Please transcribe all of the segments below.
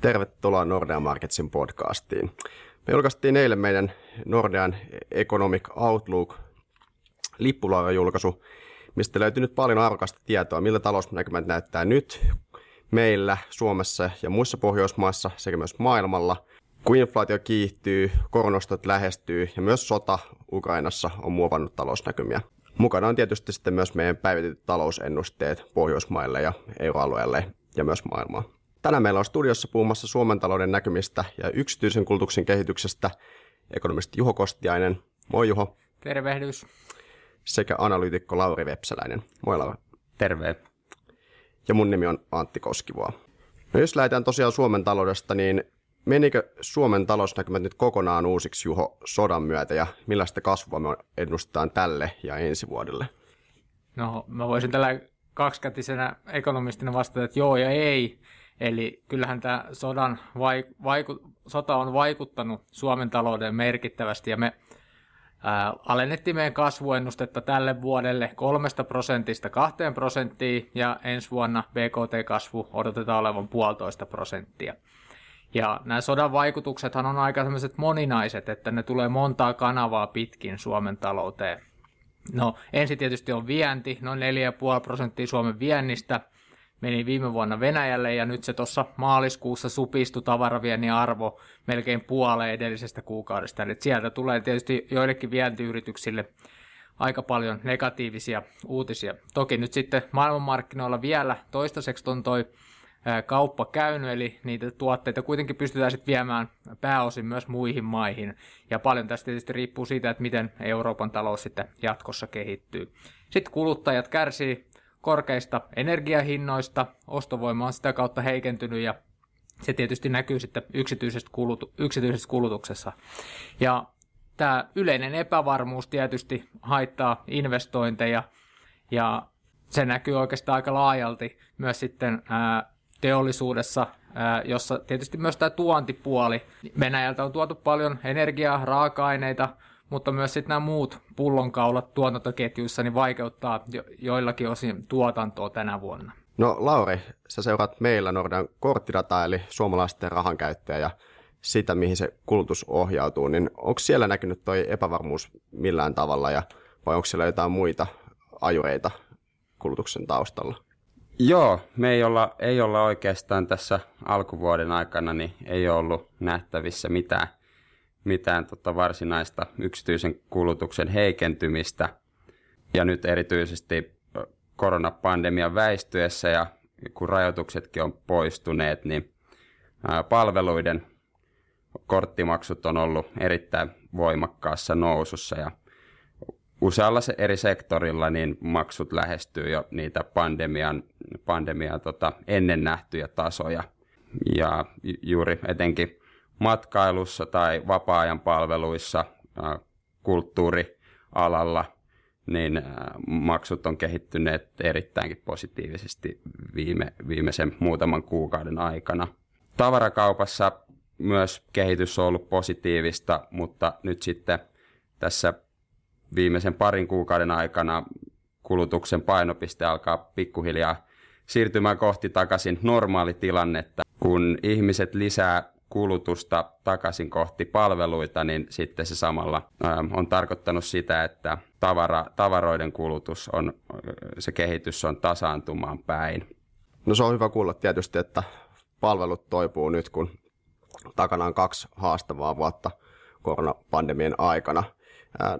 Tervetuloa Nordea Marketsin podcastiin. Me julkaistiin eilen meidän Nordean Economic Outlook lippulaarajulkaisu, mistä löytyy nyt paljon arvokasta tietoa, millä talousnäkymät näyttää nyt meillä, Suomessa ja muissa Pohjoismaissa sekä myös maailmalla. Kun inflaatio kiihtyy, koronostot lähestyy ja myös sota Ukrainassa on muovannut talousnäkymiä. Mukana on tietysti sitten myös meidän päivitetyt talousennusteet Pohjoismaille ja euroalueelle ja myös maailmaan. Tänään meillä on studiossa puhumassa Suomen talouden näkymistä ja yksityisen kulutuksen kehityksestä ekonomisti Juho Kostiainen. Moi Juho. Tervehdys. Sekä analyytikko Lauri Vepsäläinen. Moi Lauri. Terve. Ja mun nimi on Antti Koskivuo. No jos lähdetään tosiaan Suomen taloudesta, niin menikö Suomen talousnäkymät nyt kokonaan uusiksi Juho sodan myötä ja millaista kasvua me ennustetaan tälle ja ensi vuodelle? No mä voisin tällä kaksikätisenä ekonomistina vastata, että joo ja ei. Eli kyllähän tämä sodan vaiku, sota on vaikuttanut Suomen talouteen merkittävästi ja me ää, alennettiin meidän kasvuennustetta tälle vuodelle kolmesta prosentista kahteen prosenttiin ja ensi vuonna BKT-kasvu odotetaan olevan puolitoista prosenttia. Ja nämä sodan vaikutuksethan on aika sellaiset moninaiset, että ne tulee montaa kanavaa pitkin Suomen talouteen. No ensin tietysti on vienti, noin 4,5 prosenttia Suomen viennistä – meni viime vuonna Venäjälle ja nyt se tuossa maaliskuussa supistui tavaraviennin arvo melkein puoleen edellisestä kuukaudesta. Eli sieltä tulee tietysti joillekin vientiyrityksille aika paljon negatiivisia uutisia. Toki nyt sitten maailmanmarkkinoilla vielä toistaiseksi on toi kauppa käynyt, eli niitä tuotteita kuitenkin pystytään sitten viemään pääosin myös muihin maihin. Ja paljon tästä tietysti riippuu siitä, että miten Euroopan talous sitten jatkossa kehittyy. Sitten kuluttajat kärsii korkeista energiahinnoista, ostovoima on sitä kautta heikentynyt ja se tietysti näkyy sitten yksityisessä, kulutu- yksityisessä kulutuksessa. Ja tämä yleinen epävarmuus tietysti haittaa investointeja ja se näkyy oikeastaan aika laajalti myös sitten ää, teollisuudessa, ää, jossa tietysti myös tämä tuontipuoli. Venäjältä on tuotu paljon energiaa, raaka-aineita, mutta myös sitten nämä muut pullonkaulat tuotantoketjuissa niin vaikeuttaa jo, joillakin osin tuotantoa tänä vuonna. No Lauri, sä seuraat meillä Nordan korttidata eli suomalaisten rahankäyttöä ja sitä, mihin se kulutus ohjautuu, niin onko siellä näkynyt toi epävarmuus millään tavalla ja vai onko siellä jotain muita ajureita kulutuksen taustalla? Joo, me ei olla, ei olla oikeastaan tässä alkuvuoden aikana, niin ei ollut nähtävissä mitään mitään tota varsinaista yksityisen kulutuksen heikentymistä. Ja nyt erityisesti koronapandemian väistyessä ja kun rajoituksetkin on poistuneet, niin palveluiden korttimaksut on ollut erittäin voimakkaassa nousussa ja usealla eri sektorilla niin maksut lähestyy jo niitä pandemian, pandemian tota, ennen nähtyjä tasoja. Ja juuri etenkin matkailussa tai vapaa-ajan palveluissa, kulttuurialalla, niin maksut on kehittyneet erittäinkin positiivisesti viime, viimeisen muutaman kuukauden aikana. Tavarakaupassa myös kehitys on ollut positiivista, mutta nyt sitten tässä viimeisen parin kuukauden aikana kulutuksen painopiste alkaa pikkuhiljaa siirtymään kohti takaisin normaalitilannetta, kun ihmiset lisää kulutusta takaisin kohti palveluita, niin sitten se samalla on tarkoittanut sitä, että tavara, tavaroiden kulutus on, se kehitys on tasaantumaan päin. No se on hyvä kuulla tietysti, että palvelut toipuu nyt, kun takana on kaksi haastavaa vuotta koronapandemian aikana.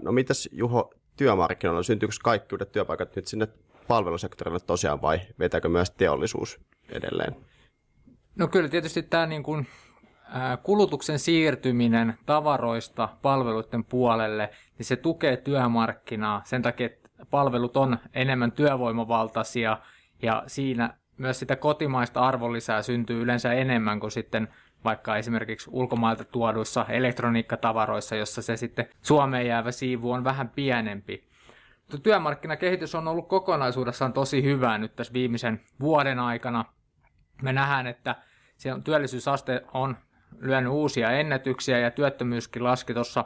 No mitäs Juho työmarkkinoilla, syntyykö kaikki uudet työpaikat nyt sinne palvelusektorille tosiaan vai vetääkö myös teollisuus edelleen? No kyllä tietysti tämä niin kuin kulutuksen siirtyminen tavaroista palveluiden puolelle, niin se tukee työmarkkinaa sen takia, että palvelut on enemmän työvoimavaltaisia ja siinä myös sitä kotimaista arvonlisää syntyy yleensä enemmän kuin sitten vaikka esimerkiksi ulkomailta tuoduissa elektroniikkatavaroissa, jossa se sitten Suomeen jäävä siivu on vähän pienempi. Työmarkkinakehitys on ollut kokonaisuudessaan tosi hyvää nyt tässä viimeisen vuoden aikana. Me nähdään, että työllisyysaste on lyönyt uusia ennätyksiä ja työttömyyskin laski tuossa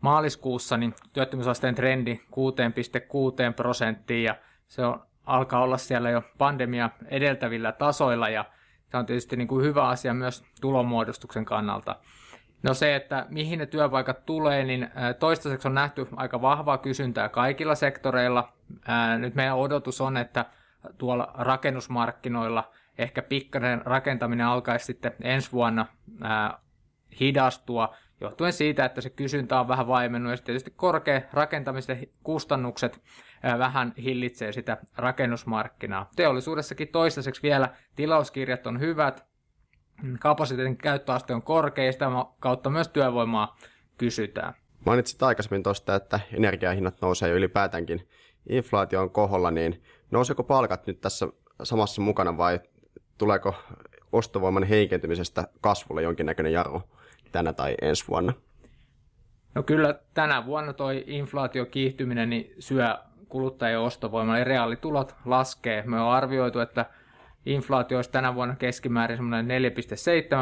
maaliskuussa, niin työttömyysasteen trendi 6,6 prosenttiin ja se on, alkaa olla siellä jo pandemia edeltävillä tasoilla ja se on tietysti niin kuin hyvä asia myös tulonmuodostuksen kannalta. No se, että mihin ne työpaikat tulee, niin toistaiseksi on nähty aika vahvaa kysyntää kaikilla sektoreilla. Nyt meidän odotus on, että tuolla rakennusmarkkinoilla ehkä pikkainen rakentaminen alkaisi sitten ensi vuonna hidastua, johtuen siitä, että se kysyntä on vähän vaimennut ja tietysti korkea rakentamisen kustannukset vähän hillitsee sitä rakennusmarkkinaa. Teollisuudessakin toistaiseksi vielä tilauskirjat on hyvät, kapasiteetin käyttöaste on korkea ja sitä kautta myös työvoimaa kysytään. Mainitsit aikaisemmin tuosta, että energiahinnat nousee jo ylipäätänkin inflaatio on koholla, niin nouseeko palkat nyt tässä samassa mukana vai tuleeko ostovoiman heikentymisestä kasvulle jonkinnäköinen jarru tänä tai ensi vuonna? No kyllä tänä vuonna toi inflaatio kiihtyminen niin syö kuluttajien ostovoimaa, eli reaalitulot laskee. Me on arvioitu, että inflaatio olisi tänä vuonna keskimäärin semmoinen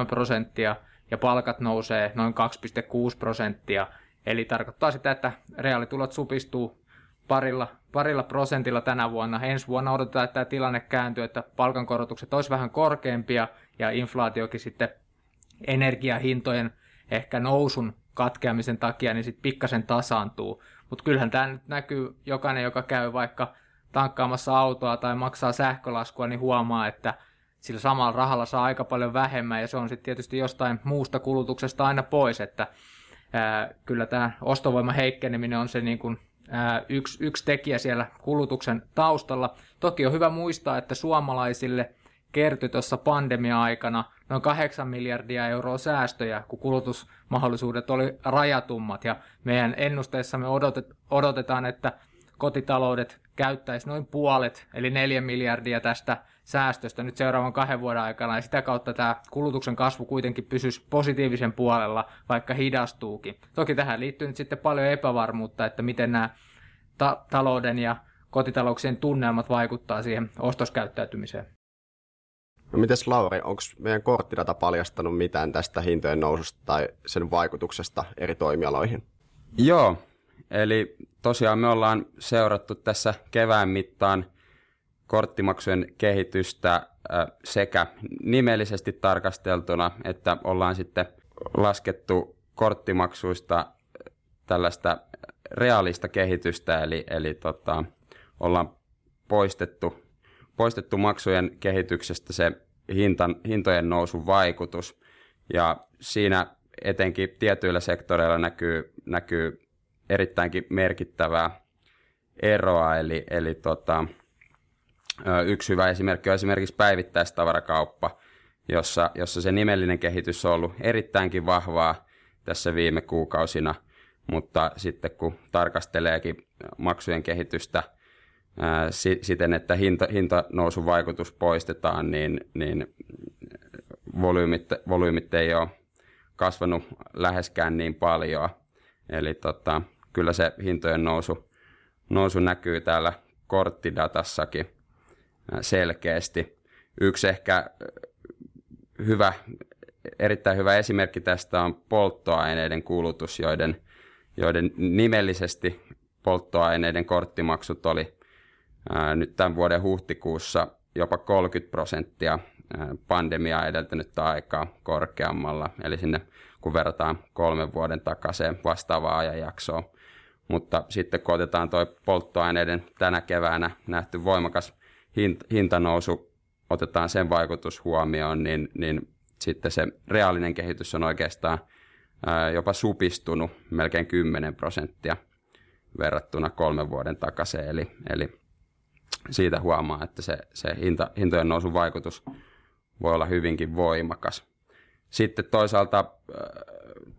4,7 prosenttia ja palkat nousee noin 2,6 prosenttia. Eli tarkoittaa sitä, että reaalitulot supistuu parilla, parilla prosentilla tänä vuonna. Ensi vuonna odotetaan, että tämä tilanne kääntyy, että palkankorotukset olisi vähän korkeampia ja inflaatiokin sitten energiahintojen ehkä nousun katkeamisen takia niin sitten pikkasen tasaantuu. Mutta kyllähän tämä nyt näkyy, jokainen, joka käy vaikka tankkaamassa autoa tai maksaa sähkölaskua, niin huomaa, että sillä samalla rahalla saa aika paljon vähemmän ja se on sitten tietysti jostain muusta kulutuksesta aina pois, että ää, kyllä tämä ostovoiman heikkeneminen on se niin kuin, yksi, yksi tekijä siellä kulutuksen taustalla. Toki on hyvä muistaa, että suomalaisille kertyi tuossa pandemia-aikana noin 8 miljardia euroa säästöjä, kun kulutusmahdollisuudet oli rajatummat ja meidän ennusteessamme odotet, odotetaan, että kotitaloudet käyttäisi noin puolet, eli 4 miljardia tästä säästöstä nyt seuraavan kahden vuoden aikana, ja sitä kautta tämä kulutuksen kasvu kuitenkin pysyisi positiivisen puolella, vaikka hidastuukin. Toki tähän liittyy nyt sitten paljon epävarmuutta, että miten nämä ta- talouden ja kotitalouksien tunnelmat vaikuttaa siihen ostoskäyttäytymiseen. No mites Lauri, onko meidän korttidata paljastanut mitään tästä hintojen noususta tai sen vaikutuksesta eri toimialoihin? Joo, eli tosiaan me ollaan seurattu tässä kevään mittaan korttimaksujen kehitystä sekä nimellisesti tarkasteltuna, että ollaan sitten laskettu korttimaksuista tällaista reaalista kehitystä, eli, eli tota, ollaan poistettu, poistettu maksujen kehityksestä se hintan, hintojen nousun vaikutus, ja siinä etenkin tietyillä sektoreilla näkyy, näkyy erittäinkin merkittävää eroa, eli, eli tota, yksi hyvä esimerkki on esimerkiksi päivittäistavarakauppa, jossa, jossa se nimellinen kehitys on ollut erittäinkin vahvaa tässä viime kuukausina, mutta sitten kun tarkasteleekin maksujen kehitystä siten, että hinta, hintanousun vaikutus poistetaan, niin, niin volyymit, volyymit ei ole kasvanut läheskään niin paljon. Eli tota, kyllä se hintojen nousu, nousu näkyy täällä korttidatassakin selkeästi. Yksi ehkä hyvä, erittäin hyvä esimerkki tästä on polttoaineiden kulutus, joiden, joiden nimellisesti polttoaineiden korttimaksut oli ää, nyt tämän vuoden huhtikuussa jopa 30 prosenttia pandemiaa edeltänyttä aikaa korkeammalla, eli sinne kun verrataan kolmen vuoden takaiseen vastaavaa ajanjaksoa. Mutta sitten kun otetaan tuo polttoaineiden tänä keväänä nähty voimakas hintanousu, otetaan sen vaikutus huomioon, niin, niin sitten se reaalinen kehitys on oikeastaan jopa supistunut melkein 10 prosenttia verrattuna kolmen vuoden takaisin. Eli, eli siitä huomaa, että se, se hinta, hintojen nousun vaikutus voi olla hyvinkin voimakas. Sitten toisaalta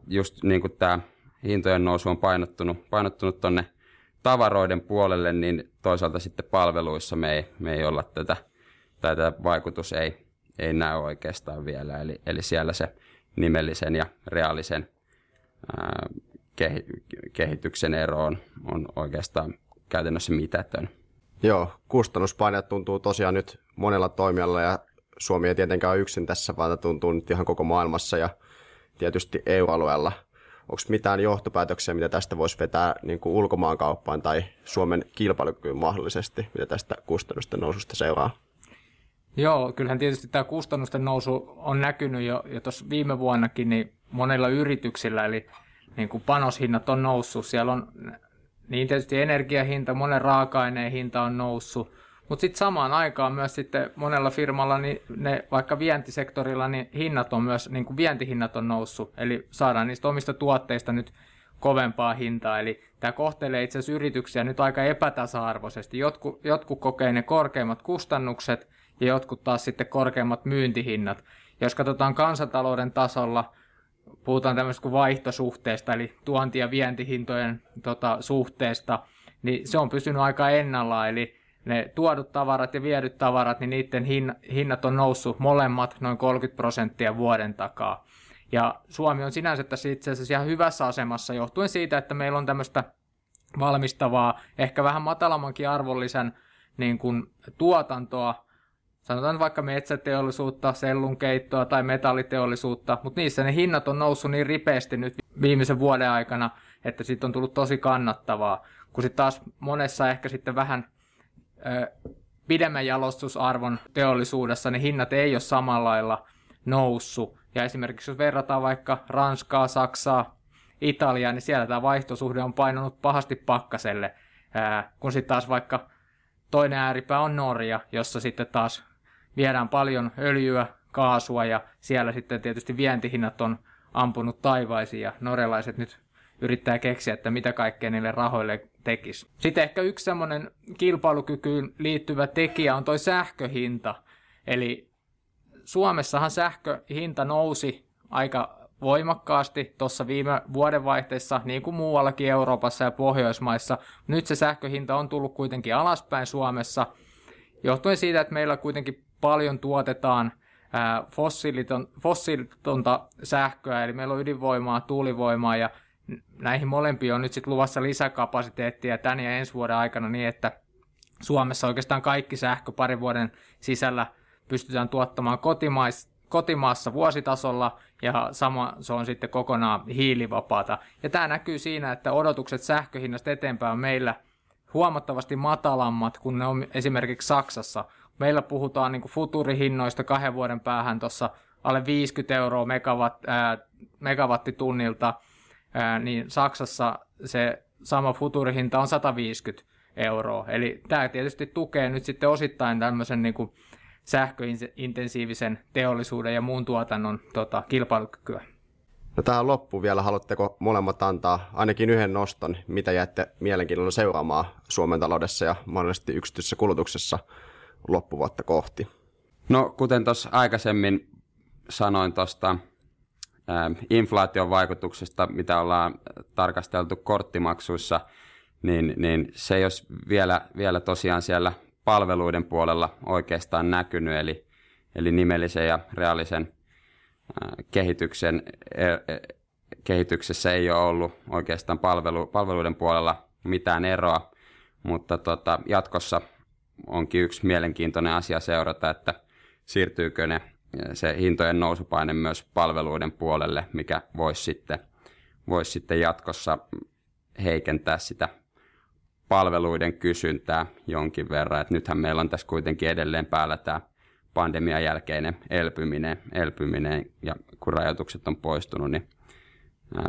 just niin kuin tämä hintojen nousu on painottunut, painottunut tavaroiden puolelle, niin toisaalta sitten palveluissa me ei, me ei olla tätä, tai tämä vaikutus ei, ei näy oikeastaan vielä. Eli, eli siellä se nimellisen ja reaalisen ää, kehityksen ero on, on oikeastaan käytännössä mitätön. Joo, kustannuspaineet tuntuu tosiaan nyt monella toimialalla ja Suomi ei tietenkään ole yksin tässä, vaan tuntuu nyt ihan koko maailmassa ja tietysti EU-alueella – onko mitään johtopäätöksiä, mitä tästä voisi vetää niin kuin ulkomaankauppaan tai Suomen kilpailukykyyn mahdollisesti, mitä tästä kustannusten noususta seuraa? Joo, kyllähän tietysti tämä kustannusten nousu on näkynyt jo, jo tuossa viime vuonnakin niin monilla yrityksillä, eli niin kuin panoshinnat on noussut. Siellä on niin tietysti energiahinta, monen raaka-aineen hinta on noussut, mutta sitten samaan aikaan myös sitten monella firmalla, niin ne, vaikka vientisektorilla, niin hinnat on myös, niin kuin vientihinnat on noussut, eli saadaan niistä omista tuotteista nyt kovempaa hintaa, eli tämä kohtelee itse asiassa yrityksiä nyt aika epätasa-arvoisesti. Jotkut, jotkut kokee ne korkeimmat kustannukset ja jotkut taas sitten korkeimmat myyntihinnat. Jos katsotaan kansantalouden tasolla, puhutaan tämmöistä kuin vaihtosuhteesta, eli tuonti- ja vientihintojen tota, suhteesta, niin se on pysynyt aika ennallaan, eli ne tuodut tavarat ja viedyt tavarat, niin niiden hinnat on noussut molemmat noin 30 prosenttia vuoden takaa. Ja Suomi on sinänsä tässä itse asiassa ihan hyvässä asemassa johtuen siitä, että meillä on tämmöistä valmistavaa, ehkä vähän matalammankin arvollisen niin kuin, tuotantoa, sanotaan vaikka metsäteollisuutta, sellunkeittoa tai metalliteollisuutta, mutta niissä ne hinnat on noussut niin ripeästi nyt viimeisen vuoden aikana, että siitä on tullut tosi kannattavaa, kun sitten taas monessa ehkä sitten vähän pidemmän jalostusarvon teollisuudessa ne hinnat ei ole samalla lailla noussut, ja esimerkiksi jos verrataan vaikka Ranskaa, Saksaa, Italiaa, niin siellä tämä vaihtosuhde on painanut pahasti pakkaselle, kun sitten taas vaikka toinen ääripää on Norja, jossa sitten taas viedään paljon öljyä, kaasua ja siellä sitten tietysti vientihinnat on ampunut taivaisiin ja norjalaiset nyt yrittää keksiä, että mitä kaikkea niille rahoille tekisi. Sitten ehkä yksi semmoinen kilpailukykyyn liittyvä tekijä on toi sähköhinta. Eli Suomessahan sähköhinta nousi aika voimakkaasti tuossa viime vuodenvaihteessa, niin kuin muuallakin Euroopassa ja Pohjoismaissa. Nyt se sähköhinta on tullut kuitenkin alaspäin Suomessa, johtuen siitä, että meillä kuitenkin paljon tuotetaan fossiiliton, fossiilitonta sähköä, eli meillä on ydinvoimaa, tuulivoimaa ja näihin molempiin on nyt sitten luvassa lisäkapasiteettia tämän ja ensi vuoden aikana niin, että Suomessa oikeastaan kaikki sähkö parin vuoden sisällä pystytään tuottamaan kotimais, kotimaassa vuositasolla ja sama se on sitten kokonaan hiilivapaata. Ja tämä näkyy siinä, että odotukset sähköhinnasta eteenpäin on meillä huomattavasti matalammat kuin ne on esimerkiksi Saksassa. Meillä puhutaan niin futurihinnoista kahden vuoden päähän tuossa alle 50 euroa megawatt, ää, megawattitunnilta, ää, niin Saksassa se sama futurihinta on 150 euroa. Eli tämä tietysti tukee nyt sitten osittain tämmöisen niin kuin sähköintensiivisen teollisuuden ja muun tuotannon tota, kilpailukykyä. No tähän loppuun vielä, haluatteko molemmat antaa ainakin yhden noston, mitä jäätte mielenkiinnolla seuraamaan Suomen taloudessa ja mahdollisesti yksityisessä kulutuksessa loppuvuotta kohti? No kuten tuossa aikaisemmin sanoin tuosta inflaation vaikutuksesta, mitä ollaan tarkasteltu korttimaksuissa, niin, niin se ei olisi vielä, vielä tosiaan siellä palveluiden puolella oikeastaan näkynyt, eli, eli nimellisen ja reaalisen kehityksen, e, e, kehityksessä ei ole ollut oikeastaan palvelu, palveluiden puolella mitään eroa, mutta tota, jatkossa onkin yksi mielenkiintoinen asia seurata, että siirtyykö ne se hintojen nousupaine myös palveluiden puolelle, mikä voisi sitten, voisi sitten jatkossa heikentää sitä palveluiden kysyntää jonkin verran. Et nythän meillä on tässä kuitenkin edelleen päällä tämä pandemian jälkeinen elpyminen, elpyminen ja kun rajoitukset on poistunut, niin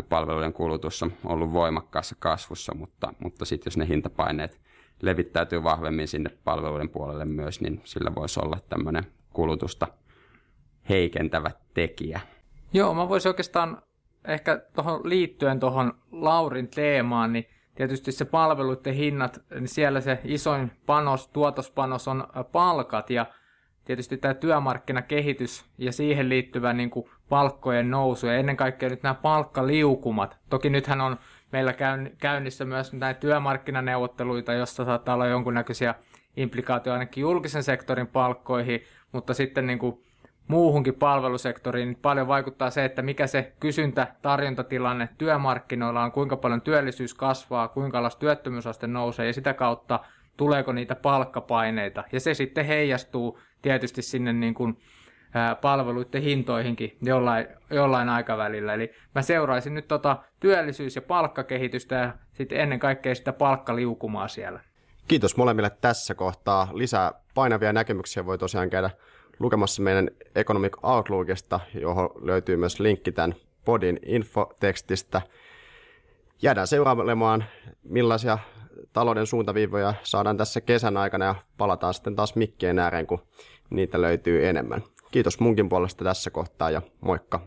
palveluiden kulutus on ollut voimakkaassa kasvussa, mutta, mutta sitten jos ne hintapaineet levittäytyy vahvemmin sinne palveluiden puolelle myös, niin sillä voisi olla tämmöinen kulutusta heikentävä tekijä. Joo, mä voisin oikeastaan ehkä tuohon liittyen tuohon Laurin teemaan, niin tietysti se palveluiden hinnat, niin siellä se isoin panos, tuotospanos on palkat ja tietysti tämä työmarkkinakehitys ja siihen liittyvä niin kuin palkkojen nousu ja ennen kaikkea nyt nämä palkkaliukumat. Toki nythän on meillä käynnissä myös näitä työmarkkinaneuvotteluita, jossa saattaa olla jonkunnäköisiä implikaatioita ainakin julkisen sektorin palkkoihin, mutta sitten niin kuin muuhunkin palvelusektoriin, niin paljon vaikuttaa se, että mikä se kysyntä-tarjontatilanne työmarkkinoilla on, kuinka paljon työllisyys kasvaa, kuinka alas työttömyysaste nousee ja sitä kautta tuleeko niitä palkkapaineita. Ja se sitten heijastuu tietysti sinne niin kuin, palveluiden hintoihinkin jollain, jollain aikavälillä. Eli mä seuraisin nyt tota työllisyys- ja palkkakehitystä ja sitten ennen kaikkea sitä palkkaliukumaa siellä. Kiitos molemmille tässä kohtaa. Lisää painavia näkemyksiä voi tosiaan käydä lukemassa meidän Economic Outlookista, johon löytyy myös linkki tämän podin infotekstistä. Jäädään seuraamaan, millaisia talouden suuntaviivoja saadaan tässä kesän aikana ja palataan sitten taas mikkien ääreen, kun niitä löytyy enemmän. Kiitos munkin puolesta tässä kohtaa ja moikka!